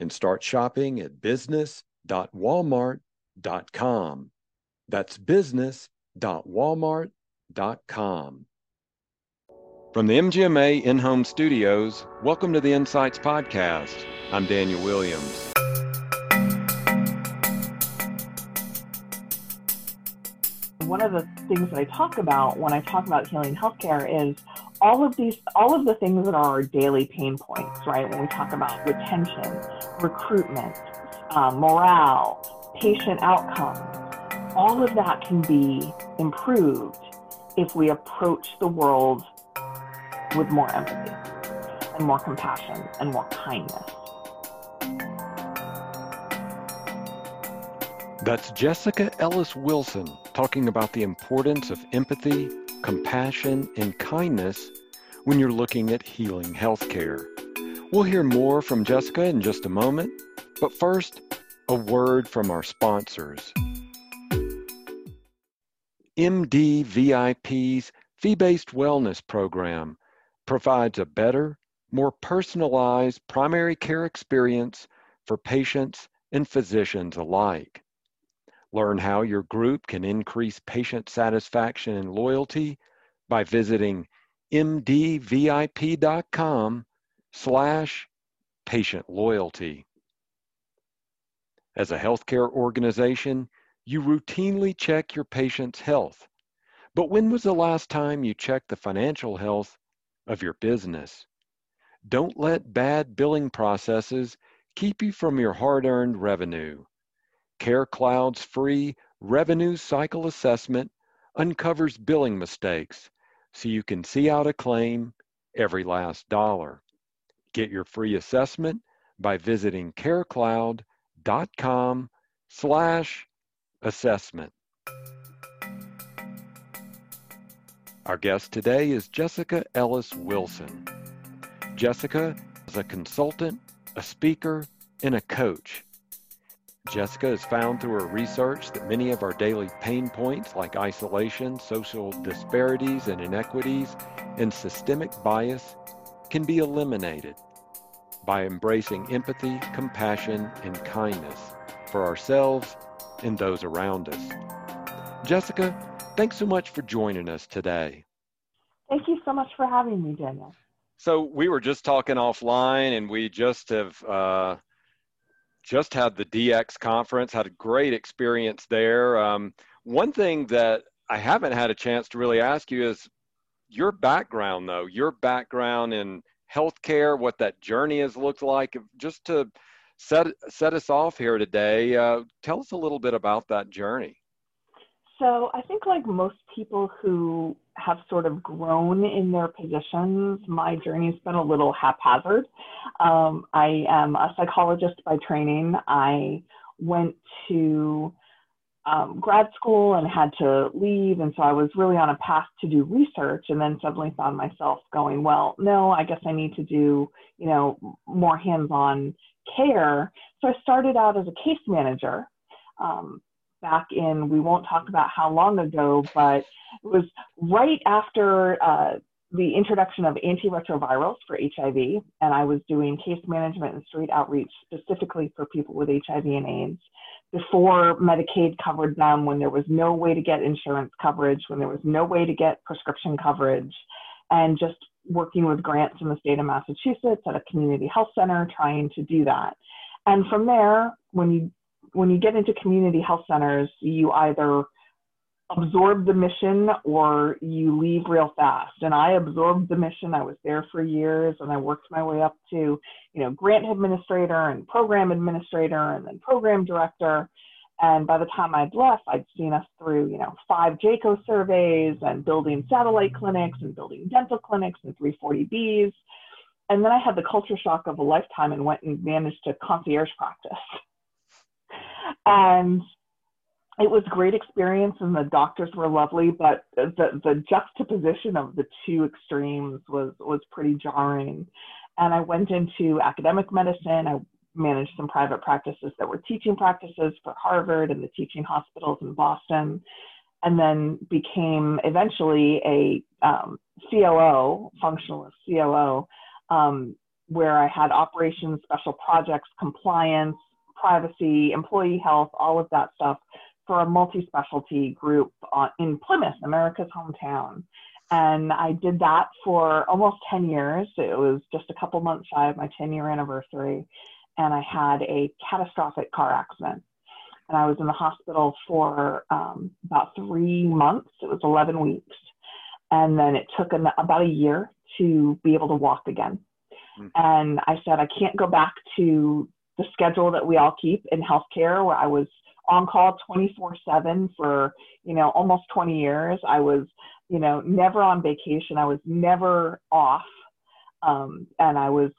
and start shopping at business.walmart.com. That's business.walmart.com. From the MGMA in home studios, welcome to the Insights Podcast. I'm Daniel Williams. One of the things that I talk about when I talk about healing healthcare is all of these all of the things that are our daily pain points right when we talk about retention recruitment um, morale patient outcomes all of that can be improved if we approach the world with more empathy and more compassion and more kindness that's jessica ellis wilson talking about the importance of empathy compassion, and kindness when you're looking at healing healthcare. We'll hear more from Jessica in just a moment, but first, a word from our sponsors. MDVIP's fee based wellness program provides a better, more personalized primary care experience for patients and physicians alike. Learn how your group can increase patient satisfaction and loyalty by visiting mdvip.com slash patient loyalty. As a healthcare organization, you routinely check your patient's health. But when was the last time you checked the financial health of your business? Don't let bad billing processes keep you from your hard earned revenue. CareCloud's free revenue cycle assessment uncovers billing mistakes so you can see out a claim every last dollar. Get your free assessment by visiting carecloud.com slash assessment. Our guest today is Jessica Ellis Wilson. Jessica is a consultant, a speaker, and a coach Jessica has found through her research that many of our daily pain points, like isolation, social disparities and inequities, and systemic bias, can be eliminated by embracing empathy, compassion, and kindness for ourselves and those around us. Jessica, thanks so much for joining us today. Thank you so much for having me, Daniel. So, we were just talking offline, and we just have. Uh, just had the DX conference, had a great experience there. Um, one thing that I haven't had a chance to really ask you is your background, though, your background in healthcare, what that journey has looked like. Just to set set us off here today, uh, tell us a little bit about that journey. So I think, like most people who have sort of grown in their positions, my journey's been a little haphazard. Um, I am a psychologist by training. I went to um, grad school and had to leave, and so I was really on a path to do research, and then suddenly found myself going, well, no, I guess I need to do, you know, more hands-on care. So I started out as a case manager. Um, back in, we won't talk about how long ago, but it was right after uh, the introduction of antiretrovirals for HIV, and I was doing case management and street outreach specifically for people with HIV and AIDS. Before Medicaid covered them, when there was no way to get insurance coverage, when there was no way to get prescription coverage, and just working with grants in the state of Massachusetts at a community health center trying to do that. And from there, when you when you get into community health centers, you either absorb the mission or you leave real fast. And I absorbed the mission. I was there for years and I worked my way up to, you know, grant administrator and program administrator and then program director. And by the time I'd left, I'd seen us through, you know, five JCAHO surveys and building satellite clinics and building dental clinics and 340Bs. And then I had the culture shock of a lifetime and went and managed to concierge practice. And it was great experience and the doctors were lovely, but the, the juxtaposition of the two extremes was, was pretty jarring. And I went into academic medicine. I managed some private practices that were teaching practices for Harvard and the teaching hospitals in Boston, and then became eventually a um, COO, functionalist COO, um, where I had operations, special projects, compliance, privacy, employee health, all of that stuff for a multi-specialty group on, in Plymouth, America's hometown. And I did that for almost 10 years. It was just a couple months shy of my 10 year anniversary. And I had a catastrophic car accident. And I was in the hospital for um, about three months. It was 11 weeks. And then it took an, about a year to be able to walk again. Mm-hmm. And I said, I can't go back to the schedule that we all keep in healthcare where I was on call 24 7 for, you know, almost 20 years. I was, you know, never on vacation. I was never off. Um, and I was,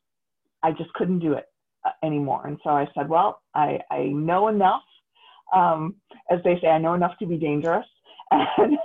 I just couldn't do it uh, anymore. And so I said, well, I, I know enough. Um, as they say, I know enough to be dangerous. And,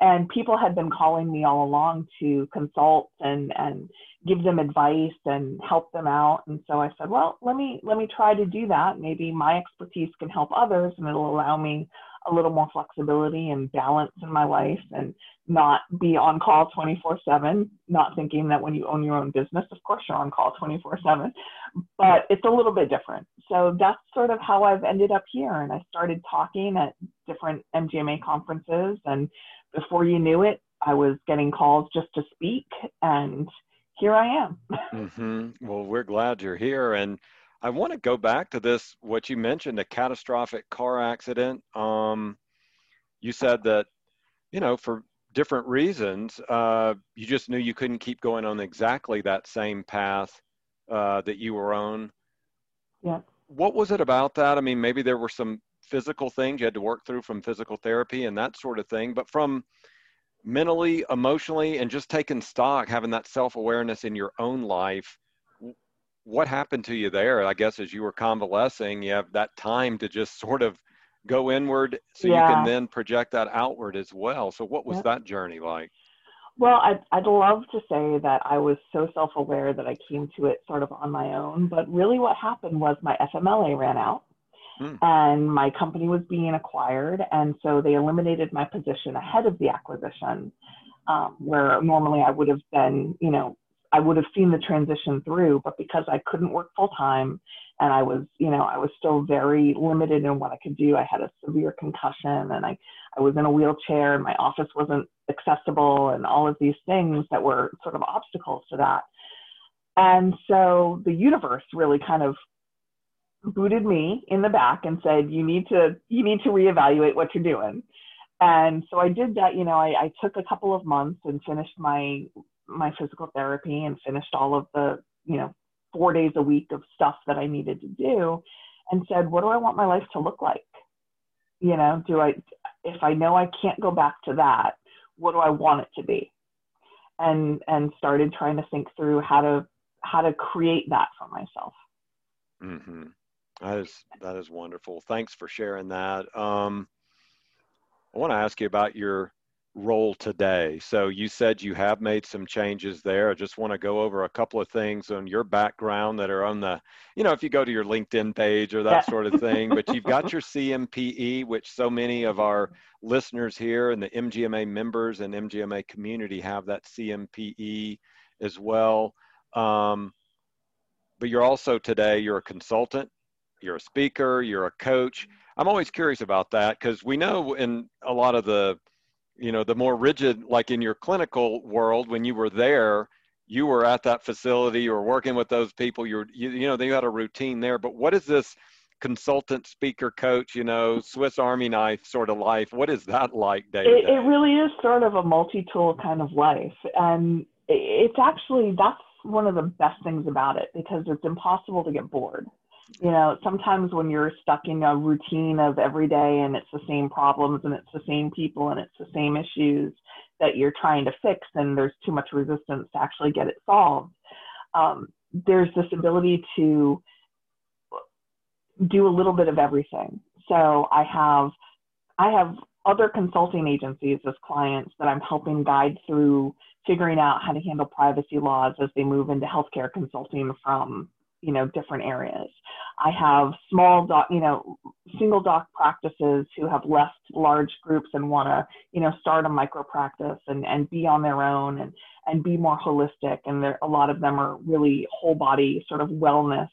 and people had been calling me all along to consult and, and give them advice and help them out. And so I said, well, let me let me try to do that. Maybe my expertise can help others and it'll allow me a little more flexibility and balance in my life and not be on call 24/7, not thinking that when you own your own business, of course you're on call 24/7, but it's a little bit different. So that's sort of how I've ended up here and I started talking at different MGMA conferences and before you knew it, I was getting calls just to speak and here I am. mm-hmm. Well, we're glad you're here. And I want to go back to this, what you mentioned, a catastrophic car accident. Um, you said that, you know, for different reasons, uh, you just knew you couldn't keep going on exactly that same path uh, that you were on. Yeah. What was it about that? I mean, maybe there were some physical things you had to work through from physical therapy and that sort of thing, but from mentally, emotionally, and just taking stock, having that self awareness in your own life. What happened to you there? I guess as you were convalescing, you have that time to just sort of go inward so yeah. you can then project that outward as well. So, what was yep. that journey like? Well, I'd, I'd love to say that I was so self aware that I came to it sort of on my own. But really, what happened was my FMLA ran out. Hmm. And my company was being acquired. And so they eliminated my position ahead of the acquisition, um, where normally I would have been, you know, I would have seen the transition through. But because I couldn't work full time and I was, you know, I was still very limited in what I could do, I had a severe concussion and I, I was in a wheelchair and my office wasn't accessible and all of these things that were sort of obstacles to that. And so the universe really kind of booted me in the back and said, "You need to you need to reevaluate what you're doing." And so I did that. You know, I, I took a couple of months and finished my my physical therapy and finished all of the you know four days a week of stuff that I needed to do, and said, "What do I want my life to look like?" You know, do I if I know I can't go back to that, what do I want it to be? And and started trying to think through how to how to create that for myself. Mm-hmm. That is that is wonderful. Thanks for sharing that. Um, I want to ask you about your role today. So you said you have made some changes there. I just want to go over a couple of things on your background that are on the, you know, if you go to your LinkedIn page or that sort of thing. But you've got your CMPE, which so many of our listeners here and the MGMA members and MGMA community have that CMPE as well. Um, but you're also today you're a consultant you're a speaker, you're a coach. I'm always curious about that because we know in a lot of the, you know, the more rigid, like in your clinical world, when you were there, you were at that facility, you were working with those people, you're, you, you know, they had a routine there. But what is this consultant, speaker, coach, you know, Swiss Army knife sort of life? What is that like, Dave? It, it really is sort of a multi tool kind of life. And it's actually, that's one of the best things about it because it's impossible to get bored you know, sometimes when you're stuck in a routine of every day and it's the same problems and it's the same people and it's the same issues that you're trying to fix and there's too much resistance to actually get it solved, um, there's this ability to do a little bit of everything. So I have I have other consulting agencies as clients that I'm helping guide through figuring out how to handle privacy laws as they move into healthcare consulting from you know different areas. I have small doc, you know, single doc practices who have left large groups and want to, you know, start a micro practice and, and be on their own and, and be more holistic. And there, a lot of them are really whole body sort of wellness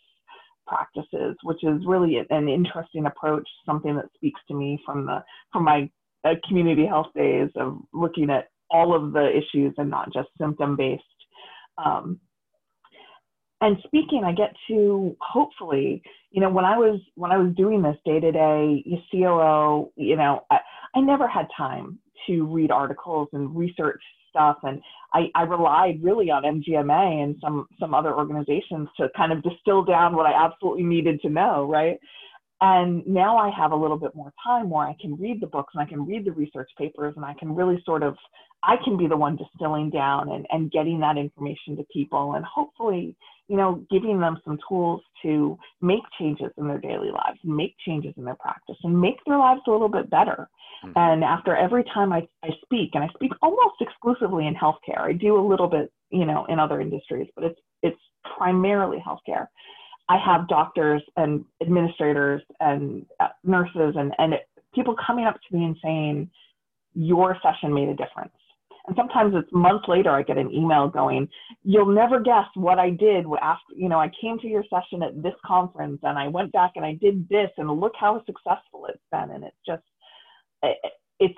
practices, which is really an interesting approach, something that speaks to me from the, from my uh, community health days of looking at all of the issues and not just symptom based. Um, and speaking, I get to hopefully, you know, when I was when I was doing this day to day, COO, you know, I, I never had time to read articles and research stuff, and I, I relied really on MGMA and some some other organizations to kind of distill down what I absolutely needed to know, right? And now I have a little bit more time where I can read the books and I can read the research papers and I can really sort of, I can be the one distilling down and, and getting that information to people and hopefully, you know, giving them some tools to make changes in their daily lives, make changes in their practice and make their lives a little bit better. Mm-hmm. And after every time I, I speak, and I speak almost exclusively in healthcare, I do a little bit, you know, in other industries, but it's, it's primarily healthcare. I have doctors and administrators and uh, nurses and, and people coming up to me and saying, your session made a difference. And sometimes it's months later, I get an email going, you'll never guess what I did after, you know, I came to your session at this conference and I went back and I did this and look how successful it's been. And it's just, eh, eh, it's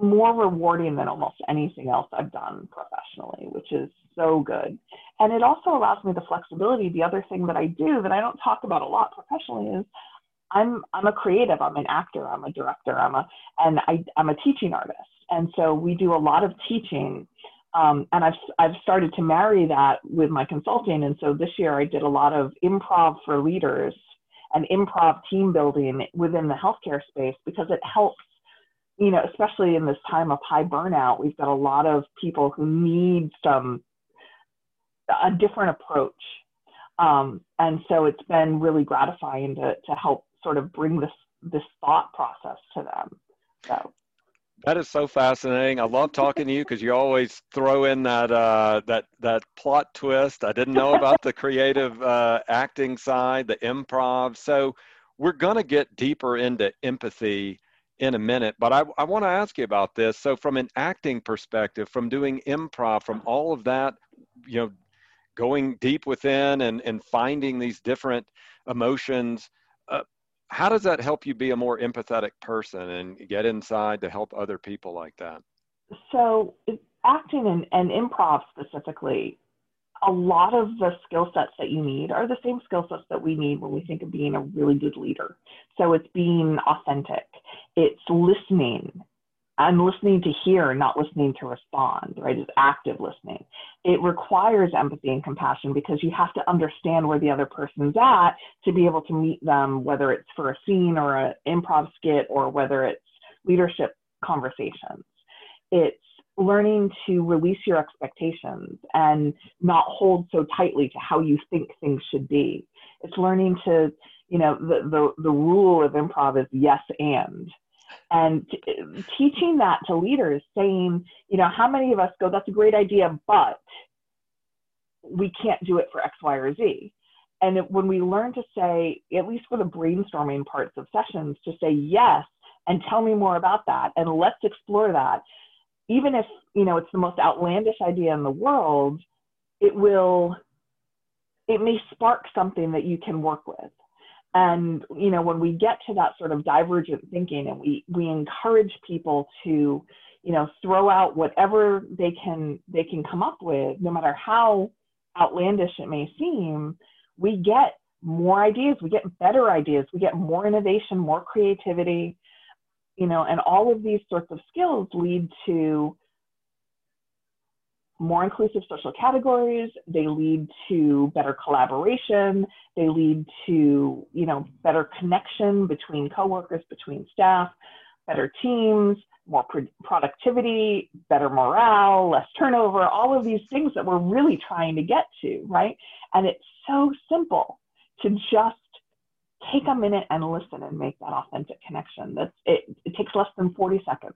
more rewarding than almost anything else I've done professionally, which is so good. And it also allows me the flexibility. The other thing that I do that I don't talk about a lot professionally is I'm I'm a creative, I'm an actor, I'm a director, I'm a and I I'm a teaching artist. And so we do a lot of teaching. Um, and I've I've started to marry that with my consulting. And so this year I did a lot of improv for leaders and improv team building within the healthcare space because it helps you know, especially in this time of high burnout, we've got a lot of people who need some a different approach. Um, and so it's been really gratifying to, to help sort of bring this this thought process to them. So that is so fascinating. I love talking to you because you always throw in that uh, that that plot twist. I didn't know about the creative uh, acting side, the improv. So we're gonna get deeper into empathy in a minute, but I, I want to ask you about this. So, from an acting perspective, from doing improv, from all of that, you know, going deep within and, and finding these different emotions, uh, how does that help you be a more empathetic person and get inside to help other people like that? So, acting and, and improv specifically, a lot of the skill sets that you need are the same skill sets that we need when we think of being a really good leader. So it's being authentic, it's listening. I'm listening to hear, not listening to respond, right? It's active listening. It requires empathy and compassion because you have to understand where the other person's at to be able to meet them, whether it's for a scene or an improv skit or whether it's leadership conversations. It's learning to release your expectations and not hold so tightly to how you think things should be. It's learning to, you know, the, the, the rule of improv is yes and. And t- teaching that to leaders, saying, you know, how many of us go, that's a great idea, but we can't do it for X, Y, or Z. And it, when we learn to say, at least for the brainstorming parts of sessions, to say yes and tell me more about that and let's explore that even if you know it's the most outlandish idea in the world it will it may spark something that you can work with and you know when we get to that sort of divergent thinking and we we encourage people to you know throw out whatever they can they can come up with no matter how outlandish it may seem we get more ideas we get better ideas we get more innovation more creativity you know, and all of these sorts of skills lead to more inclusive social categories. They lead to better collaboration. They lead to, you know, better connection between coworkers, between staff, better teams, more pro- productivity, better morale, less turnover, all of these things that we're really trying to get to, right? And it's so simple to just take a minute and listen and make that authentic connection. That's it, it takes less than 40 seconds,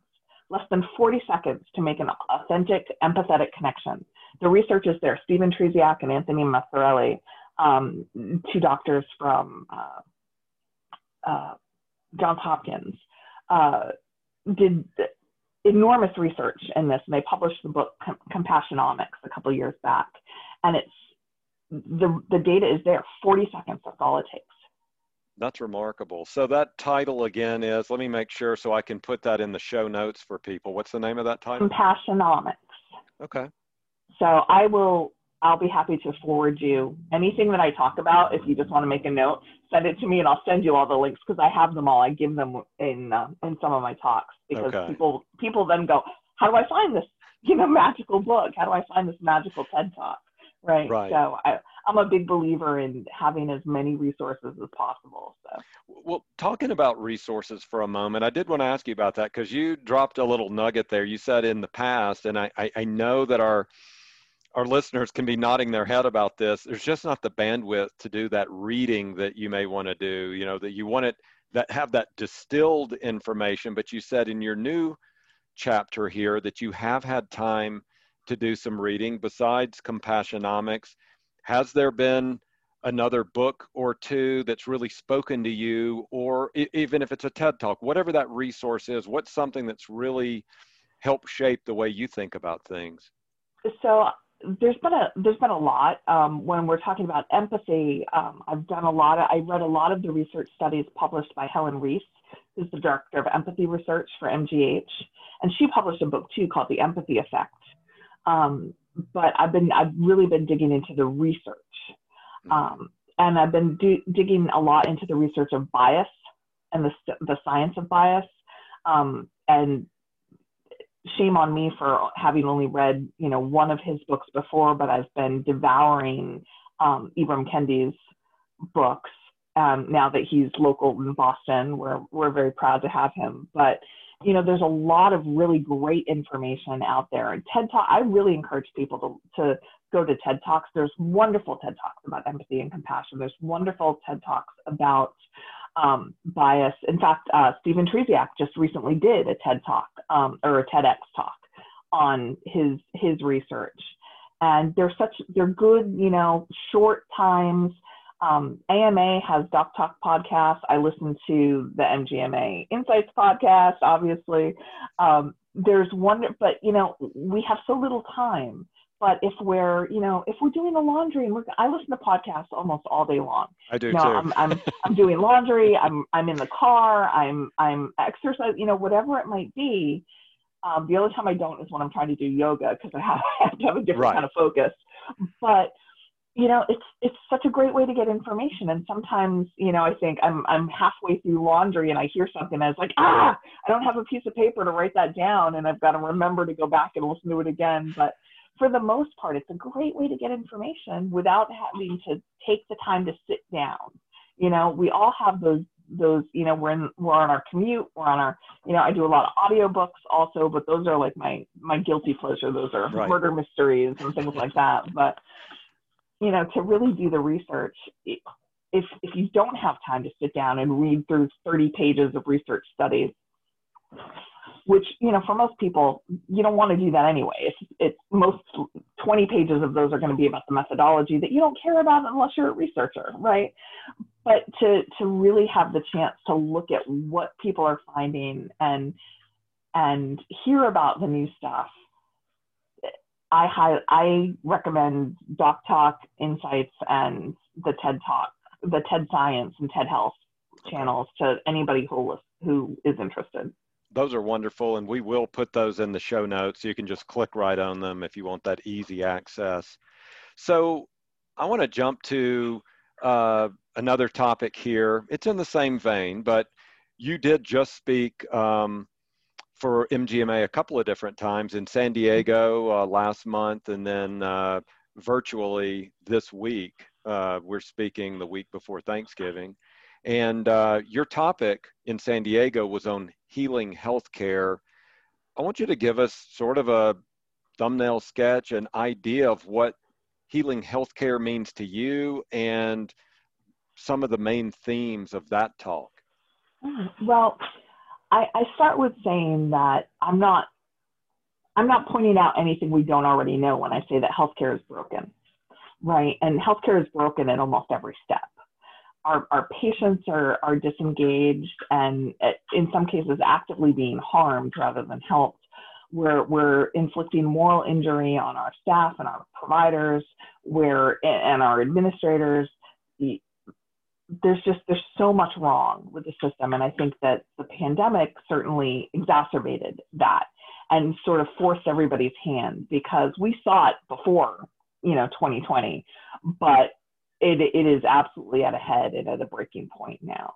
less than 40 seconds to make an authentic, empathetic connection. The research is there. Stephen Trzeciak and Anthony Mazzarelli, um, two doctors from uh, uh, Johns Hopkins, uh, did enormous research in this, and they published the book Com- Compassionomics a couple years back. And it's the the data is there. 40 seconds. That's all it takes. That's remarkable. So that title again is, let me make sure so I can put that in the show notes for people. What's the name of that title? Compassionomics. Okay. So I will, I'll be happy to forward you anything that I talk about. If you just want to make a note, send it to me and I'll send you all the links because I have them all. I give them in, uh, in some of my talks because Okay. people, people then go, how do I find this, you know, magical book? How do I find this magical TED talk? Right. Right. So I, I'm a big believer in having as many resources as possible. So Well, talking about resources for a moment, I did want to ask you about that because you dropped a little nugget there. You said in the past, and I, I, I know that our our listeners can be nodding their head about this. There's just not the bandwidth to do that reading that you may want to do. You know that you want it that have that distilled information. But you said in your new chapter here that you have had time to do some reading besides Compassionomics. Has there been another book or two that's really spoken to you, or even if it's a TED Talk, whatever that resource is, what's something that's really helped shape the way you think about things? so there's been a there's been a lot um, when we're talking about empathy. Um, I've done a lot. Of, I read a lot of the research studies published by Helen Riess, who's the director of empathy research for MGH, and she published a book too called The Empathy Effect. Um, but I've been I've really been digging into the research, um, and I've been do, digging a lot into the research of bias and the the science of bias, um, and shame on me for having only read, you know, one of his books before, but I've been devouring um, Ibram Kendi's books um, now that he's local in Boston. We're we're very proud to have him. But you know, there's a lot of really great information out there. And TED Talk, I really encourage people to to go to TED Talks. There's wonderful TED Talks about empathy and compassion. There's wonderful TED Talks about um, bias. In fact, uh, Stephen Trzeciak just recently did a TED Talk um, or a TEDx talk on his his research, and they're such they're good, you know, short times. Um, AMA has Doc Talk podcast. I listen to the MGMA Insights podcast, obviously. Um, there's one, but you know, we have so little time. But if we're, you know, if we're doing the laundry and we're, I listen to podcasts almost all day long. I do You know, too. I'm, I'm, I'm doing laundry. I'm, I'm in the car. I'm, I'm exercise. You know, whatever it might be. Um, the only time I don't is when I'm trying to do yoga because I have, I have to have a different Right. kind of focus. But you know, it's it's such a great way to get information. And sometimes, you know, I think I'm I'm halfway through laundry and I hear something and it's like, ah, I don't have a piece of paper to write that down, and I've got to remember to go back and listen to it again. But for the most part, it's a great way to get information without having to take the time to sit down. You know, we all have those those you know we're in we're on our commute we're on our you know i do a lot of audiobooks also but those are like my my guilty pleasure those are Right. murder mysteries and things like that but you know to really do the research if if you don't have time to sit down and read through 30 pages of research studies which you know for most people you don't want to do that anyway. It's it's most 20 pages of those are going to be about the methodology that you don't care about unless you're a researcher right? But to to really have the chance to look at what people are finding and and hear about the new stuff i hi- i recommend doc talk insights and the ted talk the ted science and ted health channels to anybody who who is interested those are wonderful, and we will put those in the show notes. You can just click right on them if you want that easy access. So I want to jump to uh, another topic here. It's in the same vein, but you did just speak um, for MGMA a couple of different times in San Diego uh, last month, and then uh, virtually this week. Uh, we're speaking the week before Thanksgiving. And uh, your topic in San Diego was on healing healthcare. I want you to give us sort of a thumbnail sketch, an idea of what healing healthcare means to you, and some of the main themes of that talk? Mm, well, I, I start with saying that I'm not I'm not pointing out anything we don't already know when I say that healthcare is broken, right? And healthcare is broken at almost every step. Our, our patients are, are disengaged and uh, in some cases actively being harmed rather than helped. We're, we're inflicting moral injury on our staff and our providers we're, and our administrators. There's just there's so much wrong with the system, and I think that the pandemic certainly exacerbated that and sort of forced everybody's hand because we saw it before, you know, 2020, but it, it is absolutely at a head and at a breaking point now.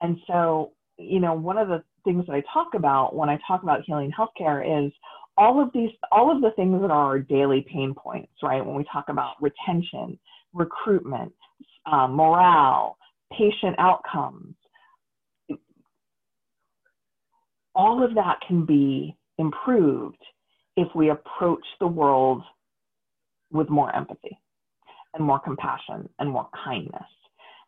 And so, you know, one of the things that I talk about when I talk about healing healthcare is all of these, all of the things that are our daily pain points, right? When we talk about retention, recruitment, um, morale, patient outcomes, all of that can be improved if we approach the world with more empathy and more compassion and more kindness.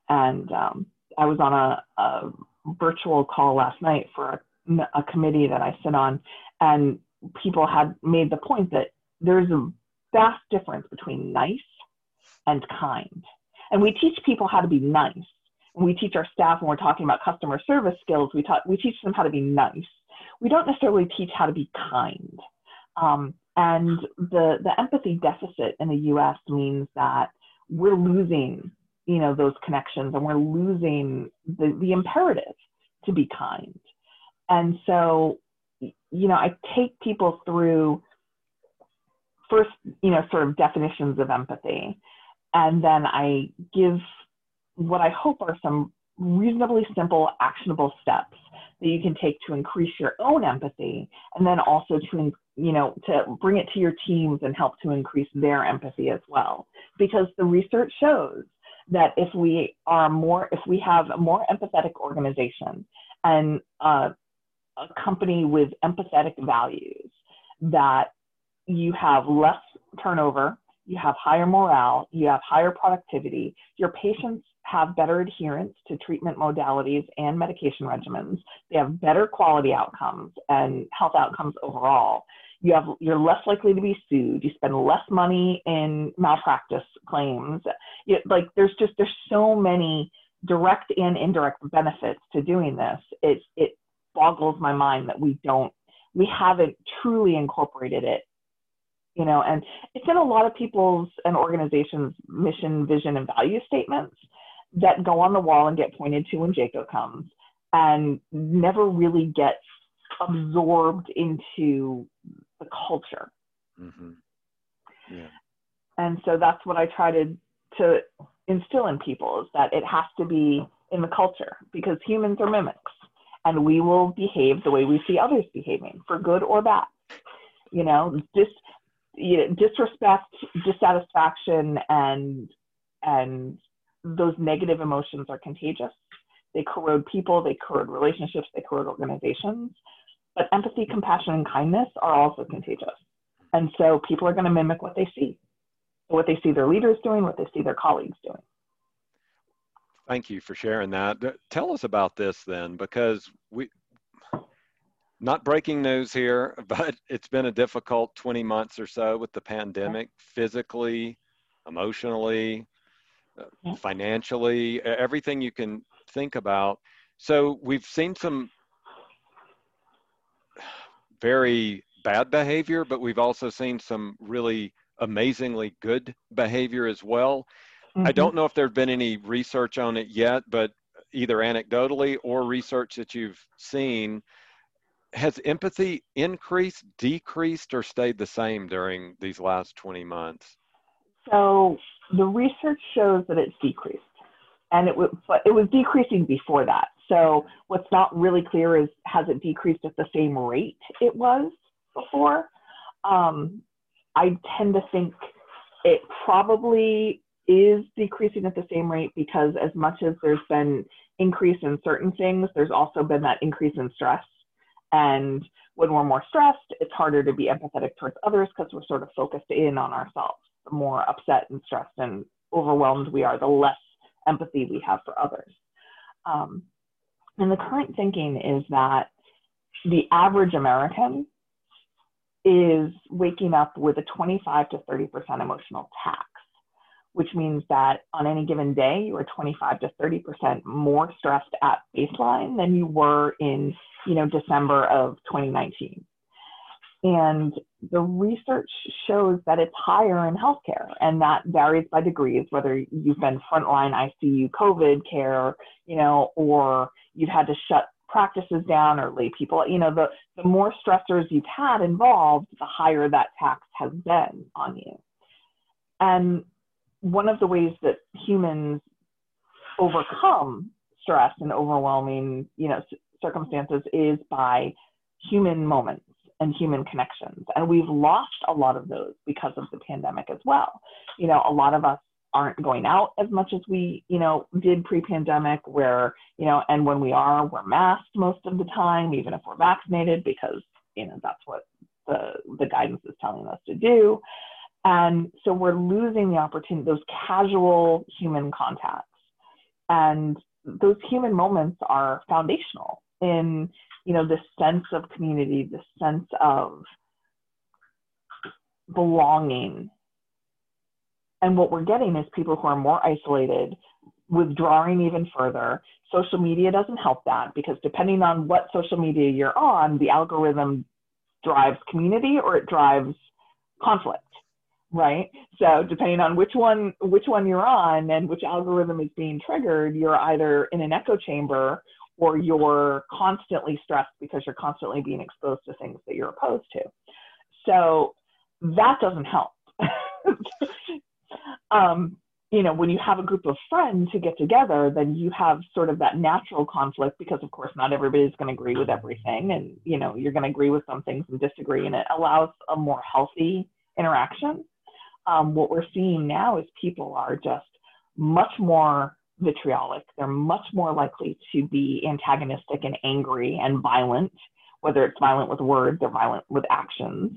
And um, I was on a, a, virtual call last night for a, a committee that I sit on, and people had made the point that there's a vast difference between nice and kind. And we teach people how to be nice. We teach our staff when we're talking about customer service skills, we, talk, we teach them how to be nice we don't necessarily teach how to be kind. Um, and the, the empathy deficit in the US means that we're losing, you know, those connections and we're losing the, the imperative to be kind. And so, you know, I take people through first, you know, sort of definitions of empathy. And then I give what I hope are some reasonably simple, actionable steps that you can take to increase your own empathy and then also to you know to bring it to your teams and help to increase their empathy as well. Because the research shows that if we are more if we have a more empathetic organization and uh, a company with empathetic values that you have less turnover you have higher morale you have higher productivity your patients have better adherence to treatment modalities and medication regimens. They have better quality outcomes and health outcomes overall. You have, you're less likely to be sued. You spend less money in malpractice claims. Like there's just, there's so many direct and indirect benefits to doing this. It, it boggles my mind that we don't, we haven't truly incorporated it you know and it's in a lot of people's and organizations mission vision and value statements that go on the wall and get pointed to when JCAHO comes and never really get absorbed into the culture. Mm-hmm. Yeah. And so that's what I try to to instill in people is that it has to be in the culture because humans are mimics and we will behave the way we see others behaving for good or bad. You know, dis, you know, disrespect, dissatisfaction, and and those negative emotions are contagious. They corrode people, they corrode relationships, they corrode organizations. But empathy, compassion, and kindness are also contagious. And so people are going to mimic what they see, what they see their leaders doing, what they see their colleagues doing. Thank you for sharing that. Tell us about this then, because we, not breaking news here, but it's been a difficult 20 months or so with the pandemic, physically, emotionally, financially, everything you can think about. So we've seen some very bad behavior, but we've also seen some really amazingly good behavior as well. Mm-hmm. I don't know if there's been any research on it yet, but either anecdotally or research that you've seen, has empathy increased, decreased, or stayed the same during these last 20 months? So the research shows that it's decreased, and it was it was decreasing before that. So what's not really clear is has it decreased at the same rate it was before? Um, I tend to think it probably is decreasing at the same rate because as much as there's been increase in certain things, there's also been that increase in stress. And when we're more stressed, it's harder to be empathetic towards others because we're sort of focused in on ourselves the more upset and stressed and overwhelmed we are, the less empathy we have for others. Um, and the current thinking is that the average American is waking up with a 25 to 30% emotional tax, which means that on any given day, you are 25 to 30% more stressed at baseline than you were in, you know, December of 2019. And the research shows that it's higher in healthcare, and that varies by degrees, whether you've been frontline ICU COVID care, you know, or you've had to shut practices down or lay people, you know, the, the more stressors you've had involved, the higher that tax has been on you. And one of the ways that humans overcome stress and overwhelming, you know, circumstances is by human moments and human connections. And we've lost a lot of those because of the pandemic as well. You know, a lot of us aren't going out as much as we, you know, did pre-pandemic where, you know, and when we are, we're masked most of the time, even if we're vaccinated, because, you know, that's what the, the guidance is telling us to do. And so we're losing the opportunity, those casual human contacts. And those human moments are foundational in, you know, this sense of community, this sense of belonging and what we're getting is people who are more isolated, withdrawing even further. Social media doesn't help that because depending on what social media you're on, the algorithm drives community or it drives conflict, right? So depending on which one which one you're on and which algorithm is being triggered, you're either in an echo chamber or you're constantly stressed because you're constantly being exposed to things that you're opposed to. So that doesn't help. um, you know, when you have a group of friends who get together, then you have sort of that natural conflict because, of course, not everybody's going to agree with everything. And, you know, you're going to agree with some things and disagree. And it allows a more healthy interaction. Um, what we're seeing now is people are just much more vitriolic. They're much more likely to be antagonistic and angry and violent, whether it's violent with words or violent with actions.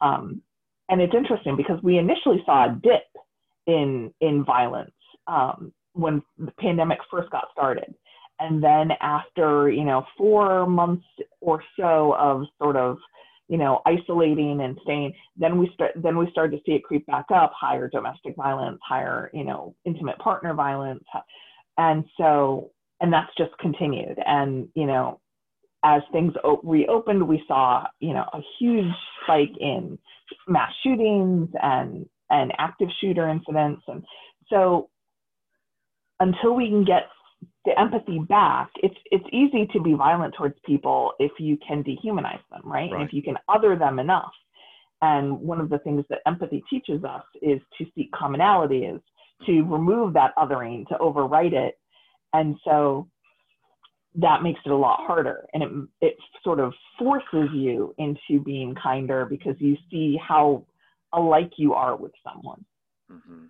Um, and it's interesting because we initially saw a dip in in violence um, when the pandemic first got started, and then after you know four months or so of sort of you know isolating and staying, then we start then we started to see it creep back up, higher domestic violence, higher you know intimate partner violence, and so and that's just continued, and you know as things reopened, we saw, you know, a huge spike in mass shootings and and active shooter incidents. And so until we can get the empathy back, it's it's easy to be violent towards people if you can dehumanize them, right? right. If you can other them enough. And one of the things that empathy teaches us is to seek commonality, is to remove that othering, to overwrite it. And so that makes it a lot harder and it, it sort of forces you into being kinder because you see how alike you are with someone. Mm-hmm.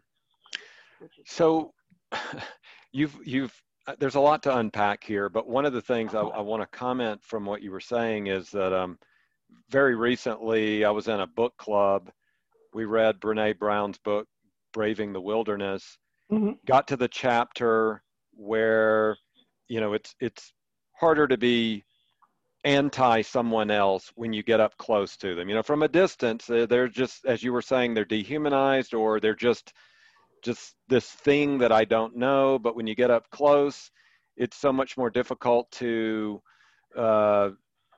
So you've you've there's a lot to unpack here, but one of the things I, I want to comment from what you were saying is that um, very recently I was in a book club. We read Brene Brown's book, Braving the Wilderness. Mm-hmm. Got to the chapter where you know it's it's harder to be anti someone else when you get up close to them. You know, from a distance, they're just, as you were saying, they're dehumanized or they're just, just this thing that I don't know. But when you get up close, it's so much more difficult to uh,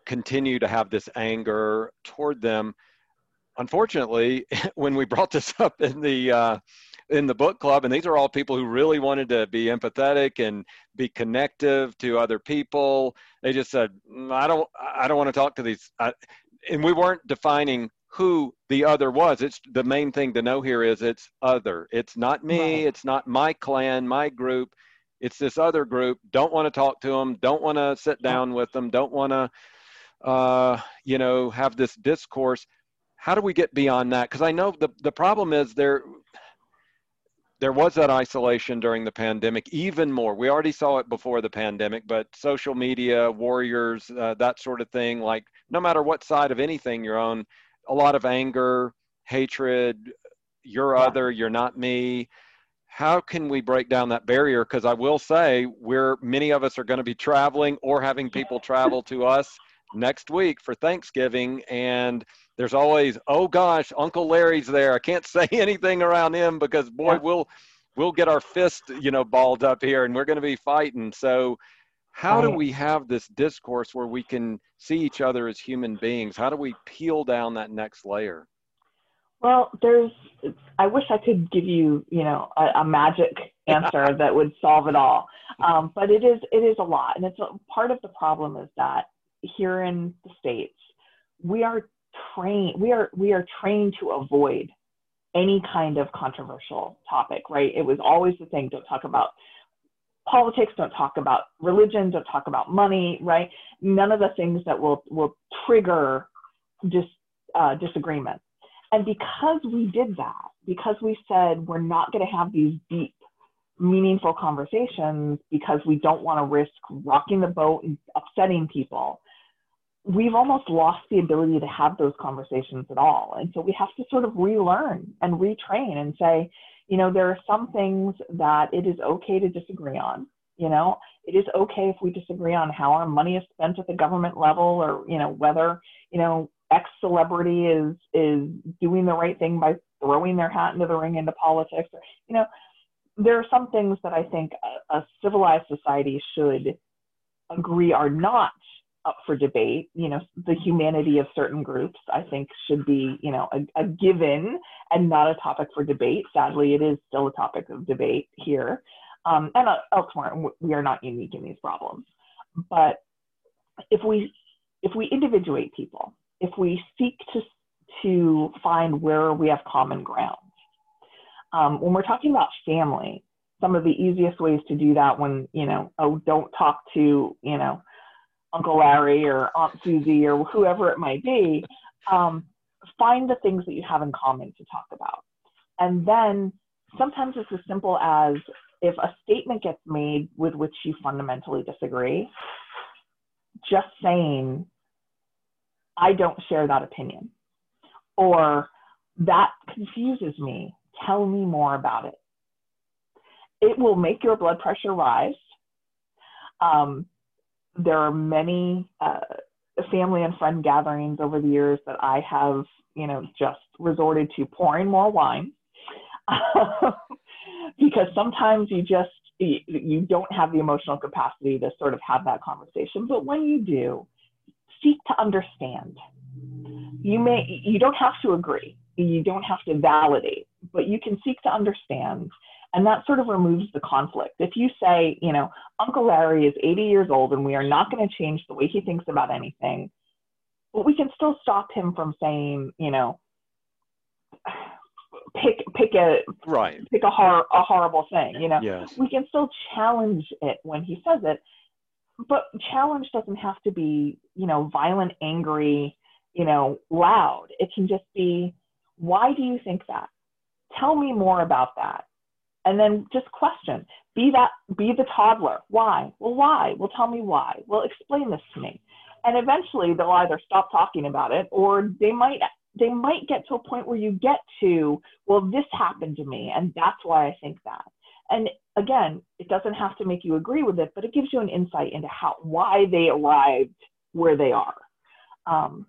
continue to have this anger toward them. Unfortunately, when we brought this up in the uh, in the book club, and these are all people who really wanted to be empathetic and be connective to other people. They just said, mm, "I don't, I don't want to talk to these," I, and we weren't defining who the other was. It's the main thing to know here is it's other. It's not me. Right. It's not my clan, my group. It's this other group. Don't want to talk to them. Don't want to sit down with them. Don't want to, uh, you know, have this discourse. How do we get beyond that? Because I know the the problem is there there was that isolation during the pandemic, even more. We already saw it before the pandemic, but social media, warriors, uh, that sort of thing, like no matter what side of anything you're on, a lot of anger, hatred, you're yeah. other, you're not me. how can we break down that barrier? Because I will say, we're many of us are going to be traveling or having people travel to us next week for Thanksgiving, and there's always, oh gosh, Uncle Larry's there. I can't say anything around him because boy, yeah. we'll we'll get our fist, you know, balled up here, and we're going to be fighting. So, how do we have this discourse where we can see each other as human beings? How do we peel down that next layer? Well, there's. I wish I could give you, you know, a, a magic answer that would solve it all. Um, but it is it is a lot, and it's a, part of the problem is that here in the states, we are trained we are we are trained to avoid any kind of controversial topic, right? It was always the thing: don't talk about politics, don't talk about religion, don't talk about money, right? None of the things that will will trigger dis, uh, disagreement. And because we did that, because we said we're not going to have these deep, meaningful conversations because we don't want to risk rocking the boat and upsetting people, we've almost lost the ability to have those conversations at all. And so we have to sort of relearn and retrain and say, you know, there are some things that it is okay to disagree on. You know, it is okay if we disagree on how our money is spent at the government level or, you know, whether, you know, X celebrity is is doing the right thing by throwing their hat into the ring into politics. Or, you know, there are some things that I think a, a civilized society should agree are not up for debate. You know, the humanity of certain groups, I think, should be, you know, a, a, given and not a topic for debate. Sadly, it is still a topic of debate here. Um, and uh, elsewhere, we are not unique in these problems. But if we if we individuate people, if we seek to to find where we have common ground, um, when we're talking about family, some of the easiest ways to do that when you know, oh, don't talk to you know Uncle Larry or Aunt Susie or whoever it might be, um, find the things that you have in common to talk about. And then sometimes it's as simple as if a statement gets made with which you fundamentally disagree, just saying, I don't share that opinion, or that confuses me, tell me more about it. It will make your blood pressure rise. Um, there are many uh, family and friend gatherings over the years that I have, you know, just resorted to pouring more wine because sometimes you just you don't have the emotional capacity to sort of have that conversation. But when you do, seek to understand. You may you don't have to agree. You don't have to validate, but you can seek to understand and that sort of removes the conflict. If you say, you know, Uncle Larry is 80 years old and we are not going to change the way he thinks about anything, but we can still stop him from saying, you know, pick pick a right. pick a hor- a horrible thing you know? Yes. we can still challenge it when he says it but challenge doesn't have to be you know violent angry you know loud. It can just be why do you think that? Tell me more about that and then just question be that be the toddler. Why? Well why? Well tell me why. Well explain this to me. And eventually they'll either stop talking about it or they might they might get to a point where you get to well this happened to me and that's why i think that. And again it doesn't have to make you agree with it but it gives you an insight into how why they arrived where they are. Um,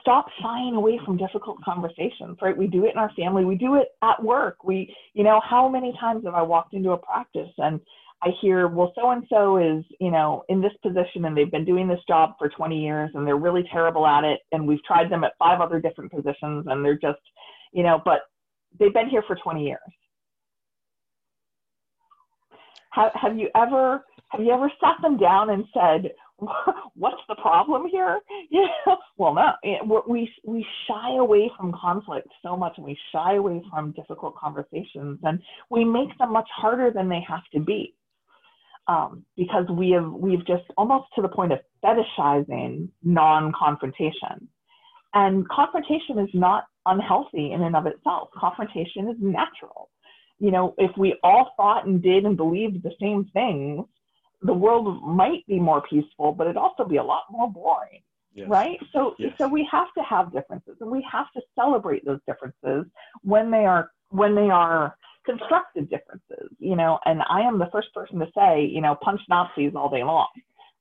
stop shying away from difficult conversations, right? We do it in our family, we do it at work. We, you know, how many times have I walked into a practice and I hear, well, so and so is, you know, in this position and they've been doing this job for 20 years and they're really terrible at it. And we've tried them at five other different positions and they're just, you know, but they've been here for 20 years. Have, have you ever have you ever sat them down and said, what's the problem here? Well, no, we we shy away from conflict so much, and we shy away from difficult conversations, and we make them much harder than they have to be, um, because we have we've just almost to the point of fetishizing non-confrontation, and confrontation is not unhealthy in and of itself. Confrontation is natural. You know, if we all thought and did and believed the same things the world might be more peaceful, but it'd also be a lot more boring. Yes. Right? So yes. so we have to have differences and we have to celebrate those differences when they are when they are constructive differences, you know, and I am the first person to say, you know, punch Nazis all day long,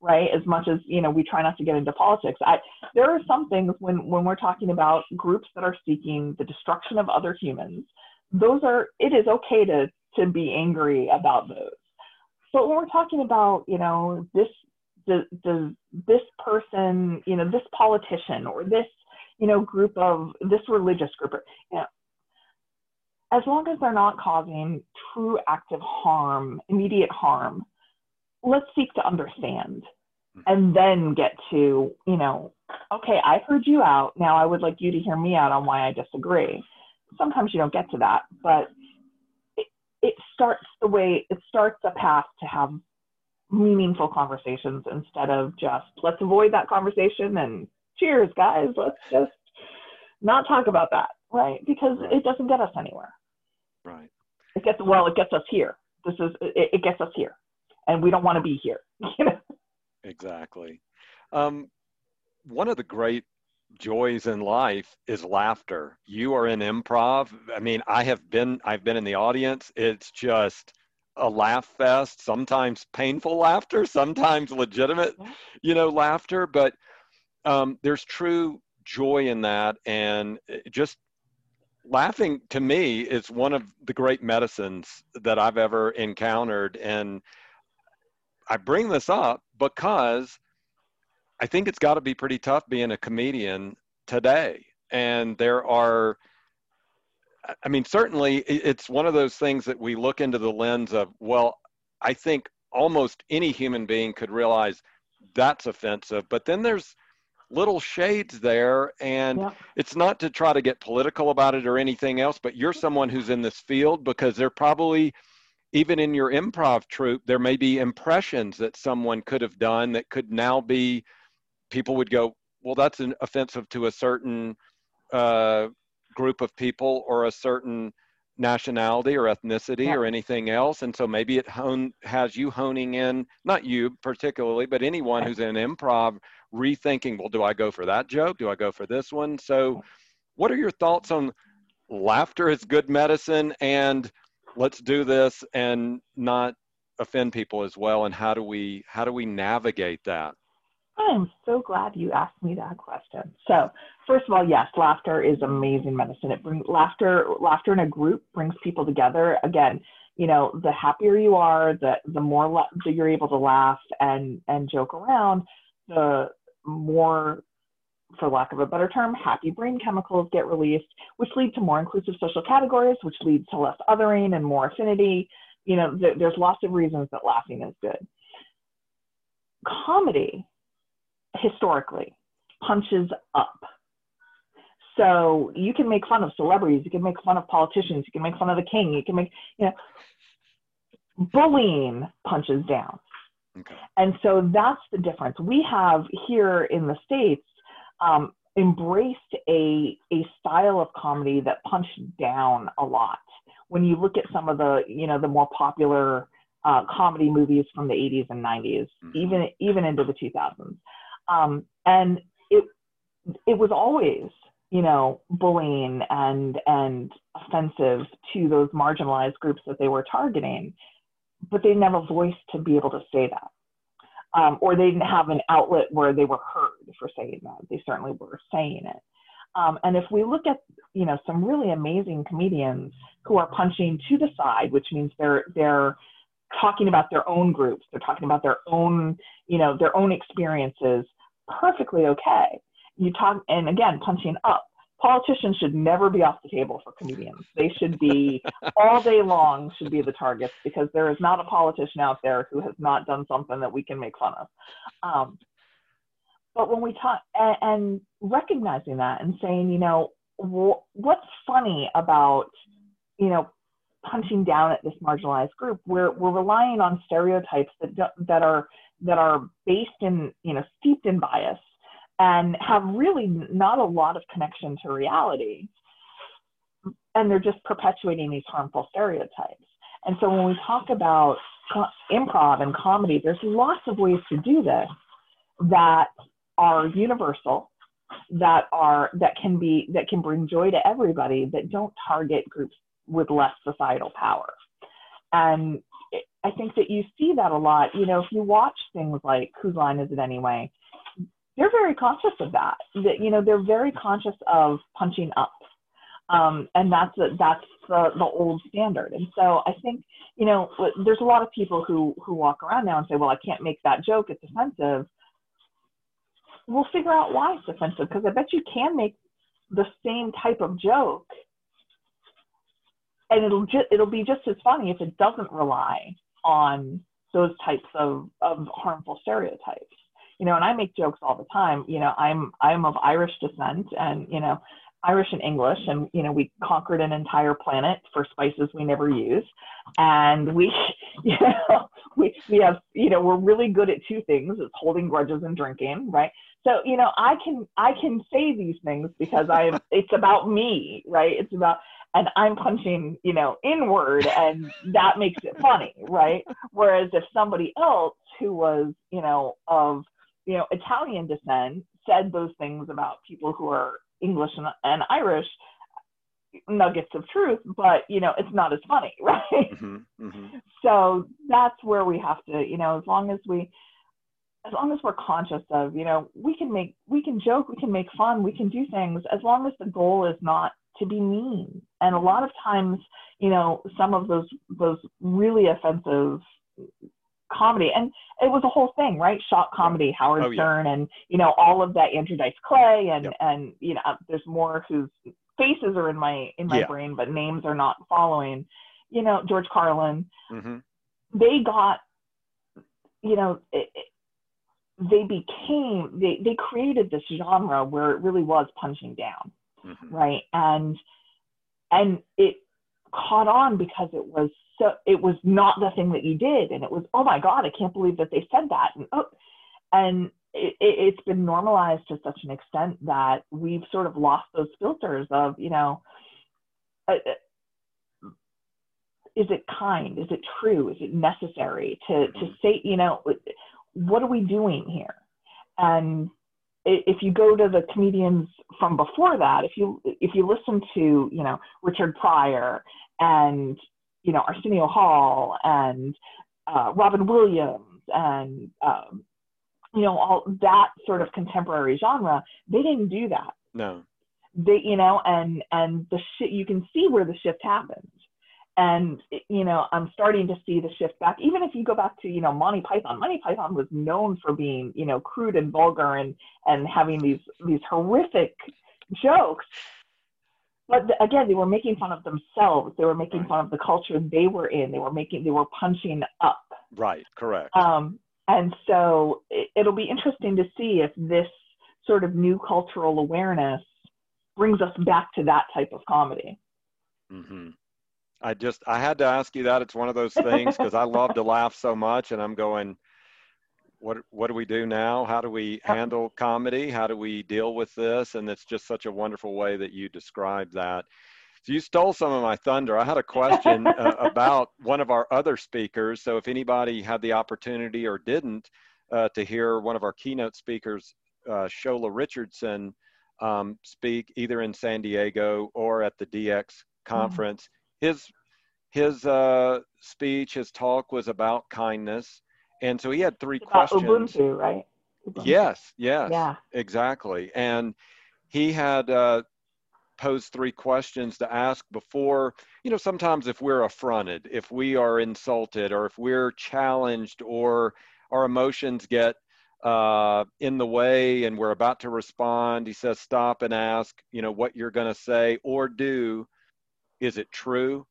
right? As much as, you know, we try not to get into politics. I, there are some things when, when we're talking about groups that are seeking the destruction of other humans, those are, it is okay to, to be angry about those. But when we're talking about, you know, this, does, does this person, you know, this politician or this, you know, group of this religious group, you know, as long as they're not causing true active harm, immediate harm, let's seek to understand hmm. and then get to, you know, okay, I heard you out. Now I would like you to hear me out on why I disagree. Sometimes you don't get to that, but it, starts the way it starts a path to have meaningful conversations instead of just let's avoid that conversation and cheers, guys. Let's just not talk about that, right? Because it doesn't get us anywhere. Right. It gets well, it gets us here. This is it, it gets us here, and we don't want to be here. You know. Exactly. Um, one of the great joys in life is laughter. You are in improv. I mean, I have been I've been in the audience. It's just a laugh fest, sometimes painful laughter, sometimes legitimate, you know, laughter, but um, there's true joy in that and just laughing to me is one of the great medicines that I've ever encountered. And I bring this up because I think it's got to be pretty tough being a comedian today. And there are, I mean, certainly it's one of those things that we look into the lens of, well, I think almost any human being could realize that's offensive. But then there's little shades there and yeah. it's not to try to get political about it or anything else but you're someone who's in this field because they're probably even in your improv troupe there may be impressions that someone could have done that could now be people would go well that's an offensive to a certain uh, group of people or a certain nationality or ethnicity yeah. or anything else. And so maybe it hone, has you honing in not you particularly but anyone who's in improv rethinking well do i go for that joke? Do i go for this one? So what are your thoughts on laughter is good medicine and let's do this and not offend people as well? And how do we how do we navigate that I'm so glad you asked me that question. So, first of all, yes, laughter is amazing medicine. It brings laughter, laughter in a group brings people together. Again, you know, the happier you are, the the more la- you're able to laugh and and joke around, the more, for lack of a better term, happy brain chemicals get released, which lead to more inclusive social categories, which leads to less othering and more affinity. You know, th- there's lots of reasons that laughing is good. Comedy historically punches up. So you can make fun of celebrities, you can make fun of politicians, you can make fun of the king, you can make, you know, bullying punches down. Okay. And so that's the difference. We have here in the States um, embraced a, a style of comedy that punched down a lot. When you look at some of the, you know, the more popular uh, comedy movies from the 80s and 90s, mm-hmm. even even into the 2000s, um, and it it was always you know bullying and and offensive to those marginalized groups that they were targeting, but they never voiced to be able to say that. Um, or they didn't have an outlet where they were heard for saying that. They certainly were saying it. Um, and if we look at, you know, some really amazing comedians who are punching to the side, which means they're they're talking about their own groups, they're talking about their own, you know, their own experiences, perfectly okay. You talk, and again, punching up. Politicians should never be off the table for comedians. They should be all day long should be the targets because there is not a politician out there who has not done something that we can make fun of. Um, but when we talk and, and, recognizing that and saying, you know, wh- what's funny about, you know, punching down at this marginalized group, we're we're relying on stereotypes that that are that are based in, you know, steeped in bias and have really not a lot of connection to reality. And they're just perpetuating these harmful stereotypes. And so when we talk about improv and comedy, there's lots of ways to do this that are universal, that are that can be that can bring joy to everybody, that don't target groups with less societal power. And I think that you see that a lot. You know, if you watch things like Whose Line Is It Anyway, they're very conscious of that. That you know, they're very conscious of punching up, um, and that's that's the, the old standard. And so I think you know, there's a lot of people who who walk around now and say, well, I can't make that joke; it's offensive. We'll figure out why it's offensive because I bet you can make the same type of joke and it'll just it'll be just as funny if it doesn't rely on those types of, of harmful stereotypes. You know and i make jokes all the time you know i'm i'm of irish descent and you know irish and english and you know we conquered an entire planet for spices we never use. And we you know we we have you know we're really good at two things it's holding grudges and drinking right? So you know i can i can say these things because i it's about me right? It's about and I'm punching, you know, inward and that makes it funny, right? Whereas if somebody else who was, you know, of, you know, Italian descent said those things about people who are English and, and Irish, nuggets of truth, but you know, it's not as funny, right? Mm-hmm, mm-hmm. So that's where we have to, you know, as long as we as long as we're conscious of, you know, we can make we can joke, we can make fun, we can do things as long as the goal is not to be mean. And a lot of times, you know, some of those those really offensive comedy and it was a whole thing right shock comedy howard oh, stern yeah. and you know all of that andrew dice clay and yep. and you know there's more whose faces are in my in my yeah. brain but names are not following you know george carlin mm-hmm. they got you know it, it, they became they they created this genre where it really was punching down mm-hmm. right? And and it caught on because it was so it was not the thing that you did, and it was oh my god, I can't believe that they said that, and oh, and it, it, has been normalized to such an extent that we've sort of lost those filters of you know. Uh, uh is it kind? Is it true? Is it necessary to, to mm-hmm. say, you know, what are we doing here? And if you go to the comedians from before that, if you if you listen to you know Richard Pryor and you know Arsenio Hall and uh, Robin Williams and um, you know all that sort of contemporary genre, they didn't do that. No. They you know and and the shit you can see where the shift happens and you know i'm starting to see the shift back. Even if you go back to you know monty python monty python was known for being you know crude and vulgar and and having these these horrific jokes. But again they were making fun of themselves. They were making fun of the culture they were in. They were making they were punching up. Right. Correct. Um and so it, it'll be interesting to see if this sort of new cultural awareness brings us back to that type of comedy. Mm-hmm. I just I had to ask you that. It's one of those things because I love to laugh so much, and I'm going, what what do we do now? How do we handle comedy? How do we deal with this? And it's just such a wonderful way that you describe that. So you stole some of my thunder. I had a question uh, about one of our other speakers. So if anybody had the opportunity or didn't uh, to hear one of our keynote speakers, uh, Shola Richardson, um, speak either in San Diego or at the DX mm-hmm. conference. His his uh, speech, his talk was about kindness, and so he had three about questions. Ubuntu, right? Ubuntu. Yes, yes, yeah, exactly. And he had uh, posed three questions to ask before. You know, sometimes if we're affronted, if we are insulted, or if we're challenged, or our emotions get uh, in the way and we're about to respond, he says, stop and ask, you know, what you're going to say or do is it true?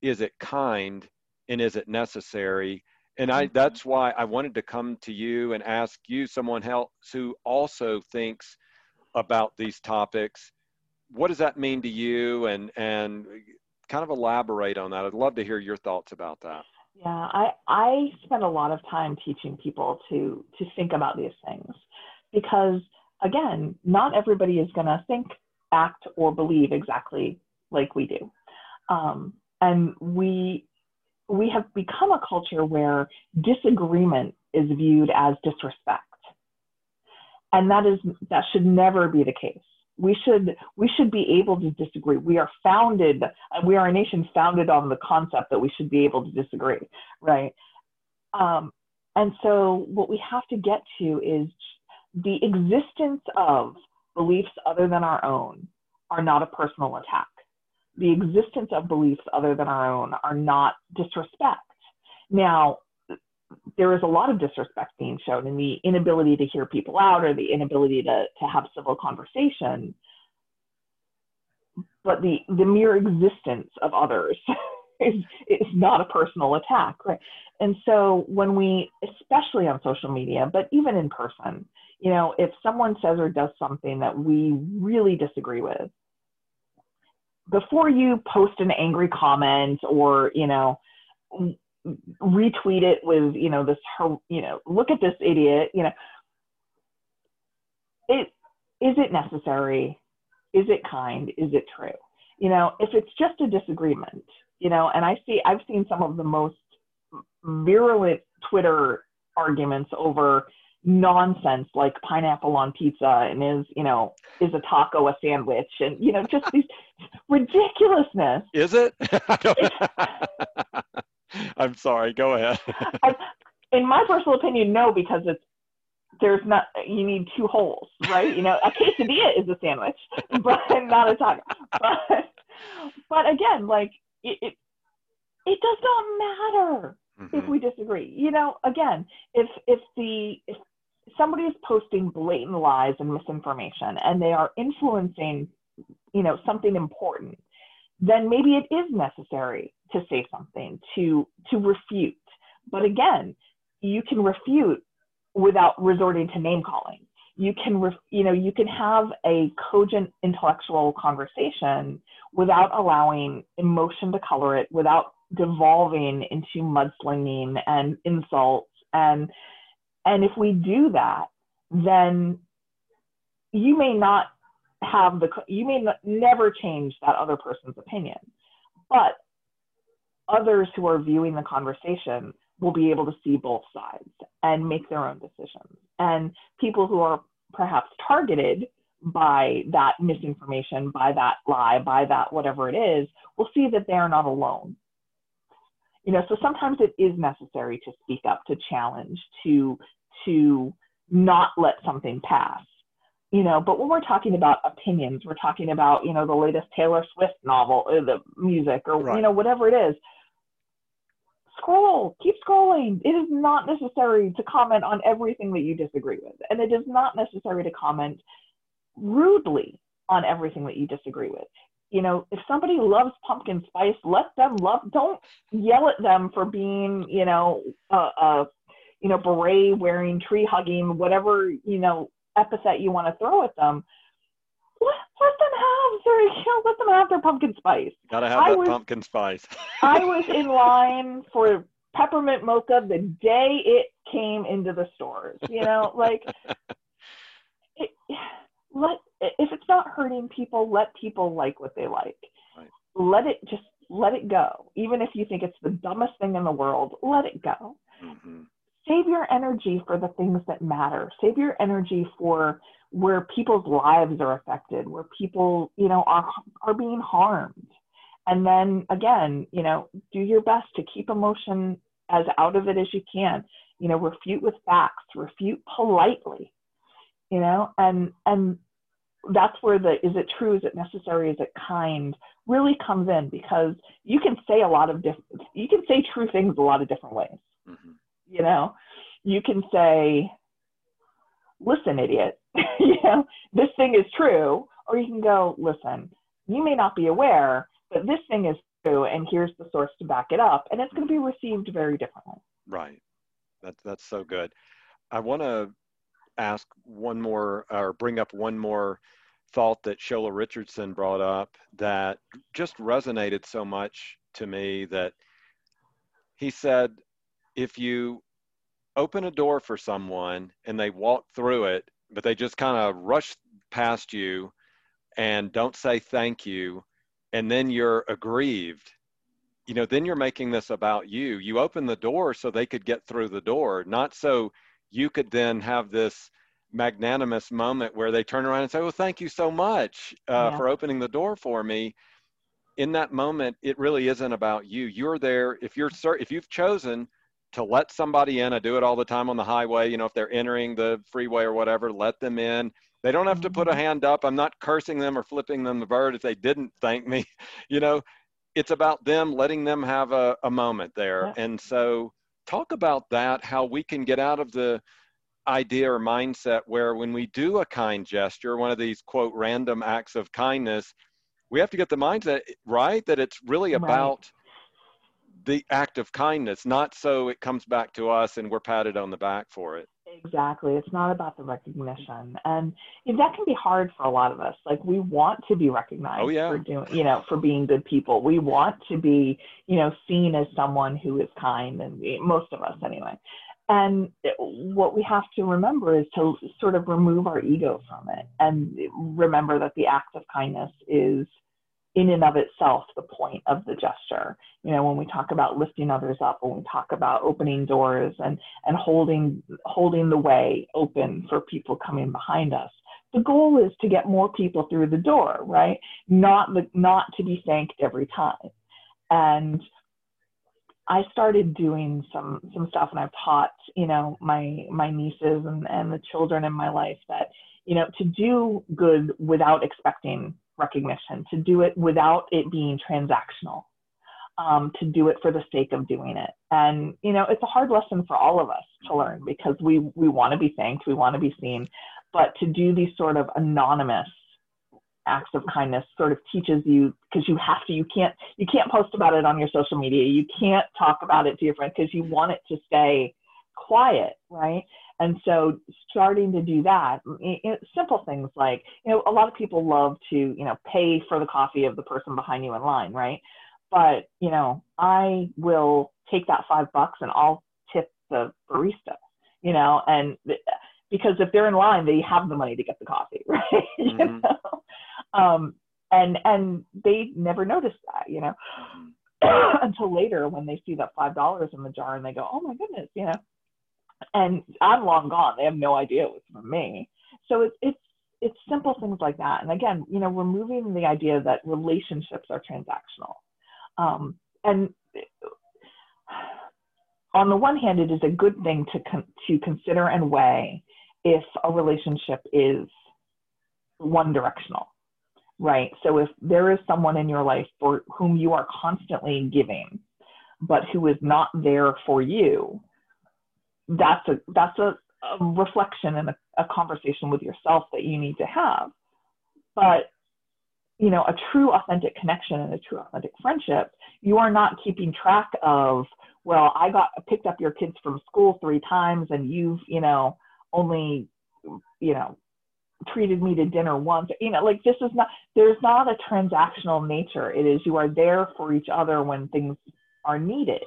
Is it kind? And is it necessary? And i mm-hmm. that's why i wanted to come to you and ask you someone else who also thinks about these topics. What does that mean to you? And and kind of elaborate on that. I'd love to hear your thoughts about that. Yeah i i spend a lot of time teaching people to to think about these things because again not everybody is going to think act or believe exactly like we do um, and we we have become a culture where disagreement is viewed as disrespect. And that is that should never be the case. we should we should be able to disagree we are founded we are a nation founded on the concept that we should be able to disagree right um, and so what we have to get to is the existence of beliefs other than our own are not a personal attack the existence of beliefs other than our own are not disrespect now there is a lot of disrespect being shown in the inability to hear people out or the inability to, to have civil conversation. But the, the mere existence of others is, is not a personal attack, right? And so when we, especially on social media, but even in person, you know, if someone says or does something that we really disagree with, before you post an angry comment or, you know, retweet it with you know this you know look at this idiot you know it is it necessary? Is it kind? Is it true? You know if it's just a disagreement you know and i see i've seen some of the most virulent twitter arguments over nonsense like pineapple on pizza and is you know is a taco a sandwich and you know just these ridiculousness is it I'm sorry. Go ahead. in my personal opinion, no, because it's there's not you need two holes, right? You know, a quesadilla is a sandwich, but not a taco. But but again, like it it, it does not matter mm-hmm. if we disagree. You know, again, if if the if somebody is posting blatant lies and misinformation and they are influencing, you know, something important, then maybe it is necessary to say something, to, to refute. But again, you can refute without resorting to name calling. You can, ref, you know, you can have a cogent intellectual conversation without allowing emotion to color it, without devolving into mudslinging and insults. And, and if we do that, then you may not have the you may never change that other person's opinion but others who are viewing the conversation will be able to see both sides and make their own decisions. And people who are perhaps targeted by that misinformation by that lie by that whatever it is will see that they are not alone. You know so sometimes it is necessary to speak up to challenge to to not let something pass you know but when we're talking about opinions we're talking about you know the latest taylor swift novel or the music or right. you know whatever it is scroll keep scrolling it is not necessary to comment on everything that you disagree with and it is not necessary to comment rudely on everything that you disagree with you know if somebody loves pumpkin spice let them love don't yell at them for being you know a, a you know beret wearing tree hugging whatever you know epithet you want to throw at them, let, let them have their, you know, let them have their pumpkin spice. Gotta have I that was, pumpkin spice. I was in line for peppermint mocha the day it came into the stores. You know, like it, let if it's not hurting people, let people like what they like. Right. Let it just let it go. Even if you think it's the dumbest thing in the world, let it go. Mm-hmm save your energy for the things that matter. Save your energy for where people's lives are affected, where people, you know, are are being harmed. And then again, you know, do your best to keep emotion as out of it as you can. You know, refute with facts, refute politely. You know, and and that's where the is it true, is it necessary, is it kind really comes in because you can say a lot of different you can say true things a lot of different ways. Mm-hmm you know you can say listen idiot you know this thing is true or you can go listen you may not be aware but this thing is true and here's the source to back it up and it's going to be received very differently. Right. That's that's so good. I want to ask one more or bring up one more thought that shola richardson brought up that just resonated so much to me that he said if you open a door for someone and they walk through it, but they just kind of rush past you and don't say thank you, and then you're aggrieved, you know, then you're making this about you. You open the door so they could get through the door, not so you could then have this magnanimous moment where they turn around and say, "Well, thank you so much uh, yeah. for opening the door for me." In that moment, it really isn't about you. You're there if you're if you've chosen to let somebody in. I do it all the time on the highway. You know, if they're entering the freeway or whatever, let them in. They don't have to put a mm-hmm. hand up. I'm not cursing them or flipping them the bird if they didn't thank me. You know, it's about them letting them have a, a moment there. Yeah. And so, talk about that, how we can get out of the idea or mindset where when we do a kind gesture, one of these quote random acts of kindness, we have to get the mindset right that it's really about right. The act of kindness, not so it comes back to us and we're patted on the back for it. Exactly. It's not about the recognition. And that can be hard for a lot of us. Like we want to be recognized oh, yeah. for doing, you know, for being good people. We want to be, you know, seen as someone who is kind and most of us anyway. And what we have to remember is to sort of remove our ego from it and remember that the act of kindness is in and of itself the point of the gesture. You know, when we talk about lifting others up, when we talk about opening doors and, and holding holding the way open for people coming behind us. The goal is to get more people through the door, right? Not the, not to be thanked every time. And I started doing some some stuff and I've taught, you know, my my nieces and, and the children in my life that, you know, to do good without expecting recognition, to do it without it being transactional, um, to do it for the sake of doing it. And, you know, it's a hard lesson for all of us to learn because we we want to be thanked, we want to be seen, but to do these sort of anonymous acts of kindness sort of teaches you because you have to you can't you can't post about it on your social media. You can't talk about it to your friends because you want it to stay quiet right and so starting to do that simple things like you know a lot of people love to you know pay for the coffee of the person behind you in line right? But you know i will take that five bucks and i'll tip the barista you know and because if they're in line they have the money to get the coffee right? Mm-hmm. you know? Um, and and they never notice that, you know, until later when they see that five dollars in the jar and they go, oh my goodness, you know. And I'm long gone; they have no idea it was from me. So it's it's it's simple things like that. And again, you know, removing the idea that relationships are transactional. Um, and on the one hand, it is a good thing to con- to consider and weigh if a relationship is one directional right? So if there is someone in your life for whom you are constantly giving, but who is not there for you, that's a that's a, a reflection and a, a conversation with yourself that you need to have. But you know, a true authentic connection and a true authentic friendship, you are not keeping track of, well, I got picked up your kids from school three times and you've, you know, only, you know, treated me to dinner once. You know like this is not there's not a transactional nature. It is you are there for each other when things are needed.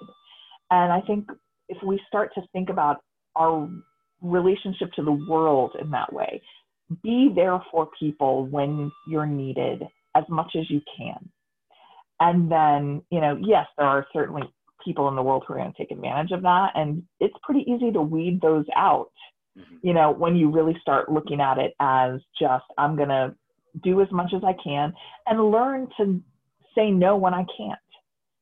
And i think if we start to think about our relationship to the world in that way be there for people when you're needed as much as you can and then you know yes there are certainly people in the world who are going to take advantage of that and it's pretty easy to weed those out mm-hmm. you know, when you really start looking at it as just, I'm going to do as much as I can and learn to say no when I can't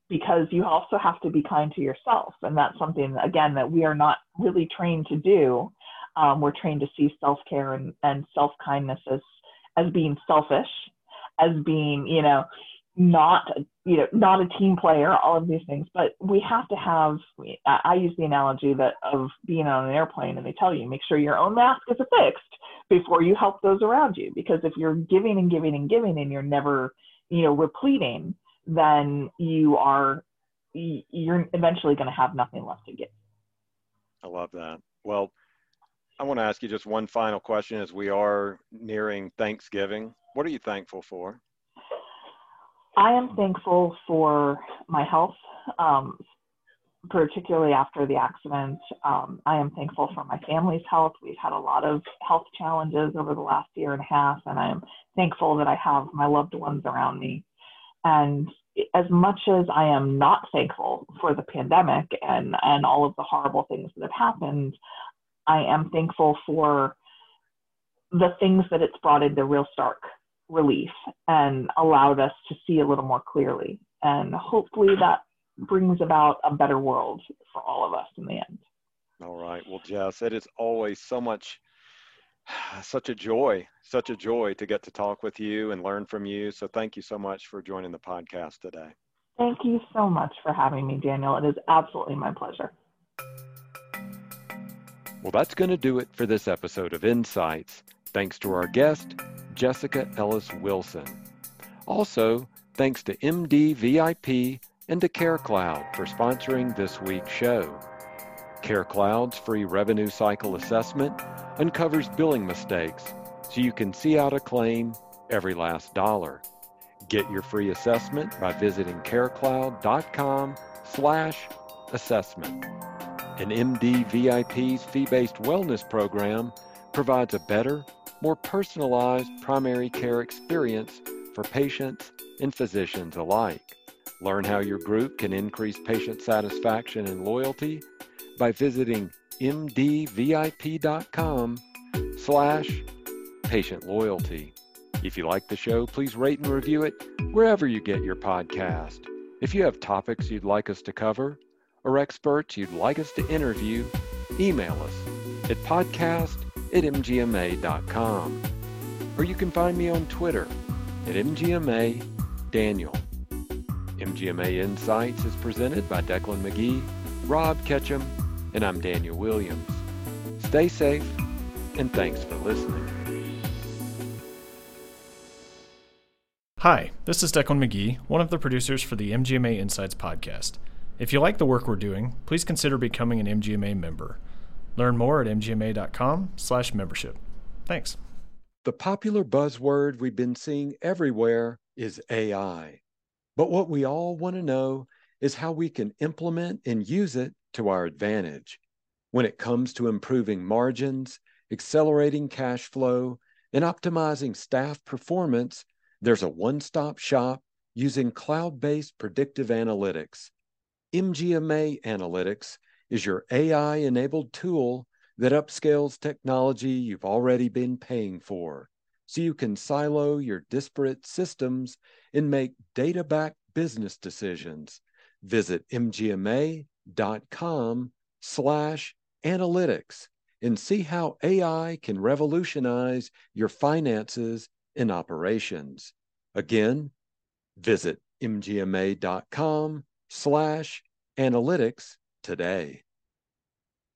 because you also have to be kind to yourself. And that's something, again, that we are not really trained to do. Um, we're trained to see self care and, and self kindness as, as being selfish, as being, you know, not you know not a team player all of these things but we have to have i use the analogy that of being on an airplane and they tell you make sure your own mask is affixed before you help those around you because if you're giving and giving and giving and you're never you know repleting then you are you're eventually going to have nothing left to give i love that well i want to ask you just one final question as we are nearing thanksgiving what are you thankful for I am thankful for my health, um, particularly after the accident. Um, I am thankful for my family's health. We've had a lot of health challenges over the last year and a half, and I am thankful that I have my loved ones around me. And as much as I am not thankful for the pandemic and, and all of the horrible things that have happened, I am thankful for the things that it's brought into real stark relief and allowed us to see a little more clearly. And hopefully that brings about a better world for all of us in the end. All right. Well, Jess, it is always so much, such a joy, such a joy to get to talk with you and learn from you. So thank you so much for joining the podcast today. Thank you so much for having me, Daniel. It is absolutely my pleasure. Well, that's going to do it for this episode of Insights. Thanks to our guest, Jessica Ellis Wilson. Also, thanks to MDVIP and to CareCloud for sponsoring this week's show. CareCloud's free revenue cycle assessment uncovers billing mistakes so you can see out a claim every last dollar. Get your free assessment by visiting carecloud.com slash assessment. An MDVIP's fee-based wellness program provides a better, more personalized primary care experience for patients and physicians alike. Learn how your group can increase patient satisfaction and loyalty by visiting mdvip.com slash patient loyalty. If you like the show, please rate and review it wherever you get your podcast. If you have topics you'd like us to cover or experts you'd like us to interview, email us at podcast at mgma.com. Or you can find me on Twitter at mgma daniel. MGMA Insights is presented by Declan McGee, Rob Ketchum, and I'm Daniel Williams. Stay safe, and thanks for listening. Hi, this is Declan McGee, one of the producers for the MGMA Insights podcast. If you like the work we're doing, please consider becoming an MGMA member. Learn more at mgma.com/membership. Thanks. The popular buzzword we've been seeing everywhere is AI. But what we all want to know is how we can implement and use it to our advantage. When it comes to improving margins, accelerating cash flow, and optimizing staff performance, there's a one stop shop using cloud based predictive analytics. MGMA Analytics is your AI enabled tool that upscales technology you've already been paying for so you can silo your disparate systems and make data backed business decisions. Visit mgma.com slash analytics and see how AI can revolutionize your finances and operations. Again, visit mgma.com slash analytics today.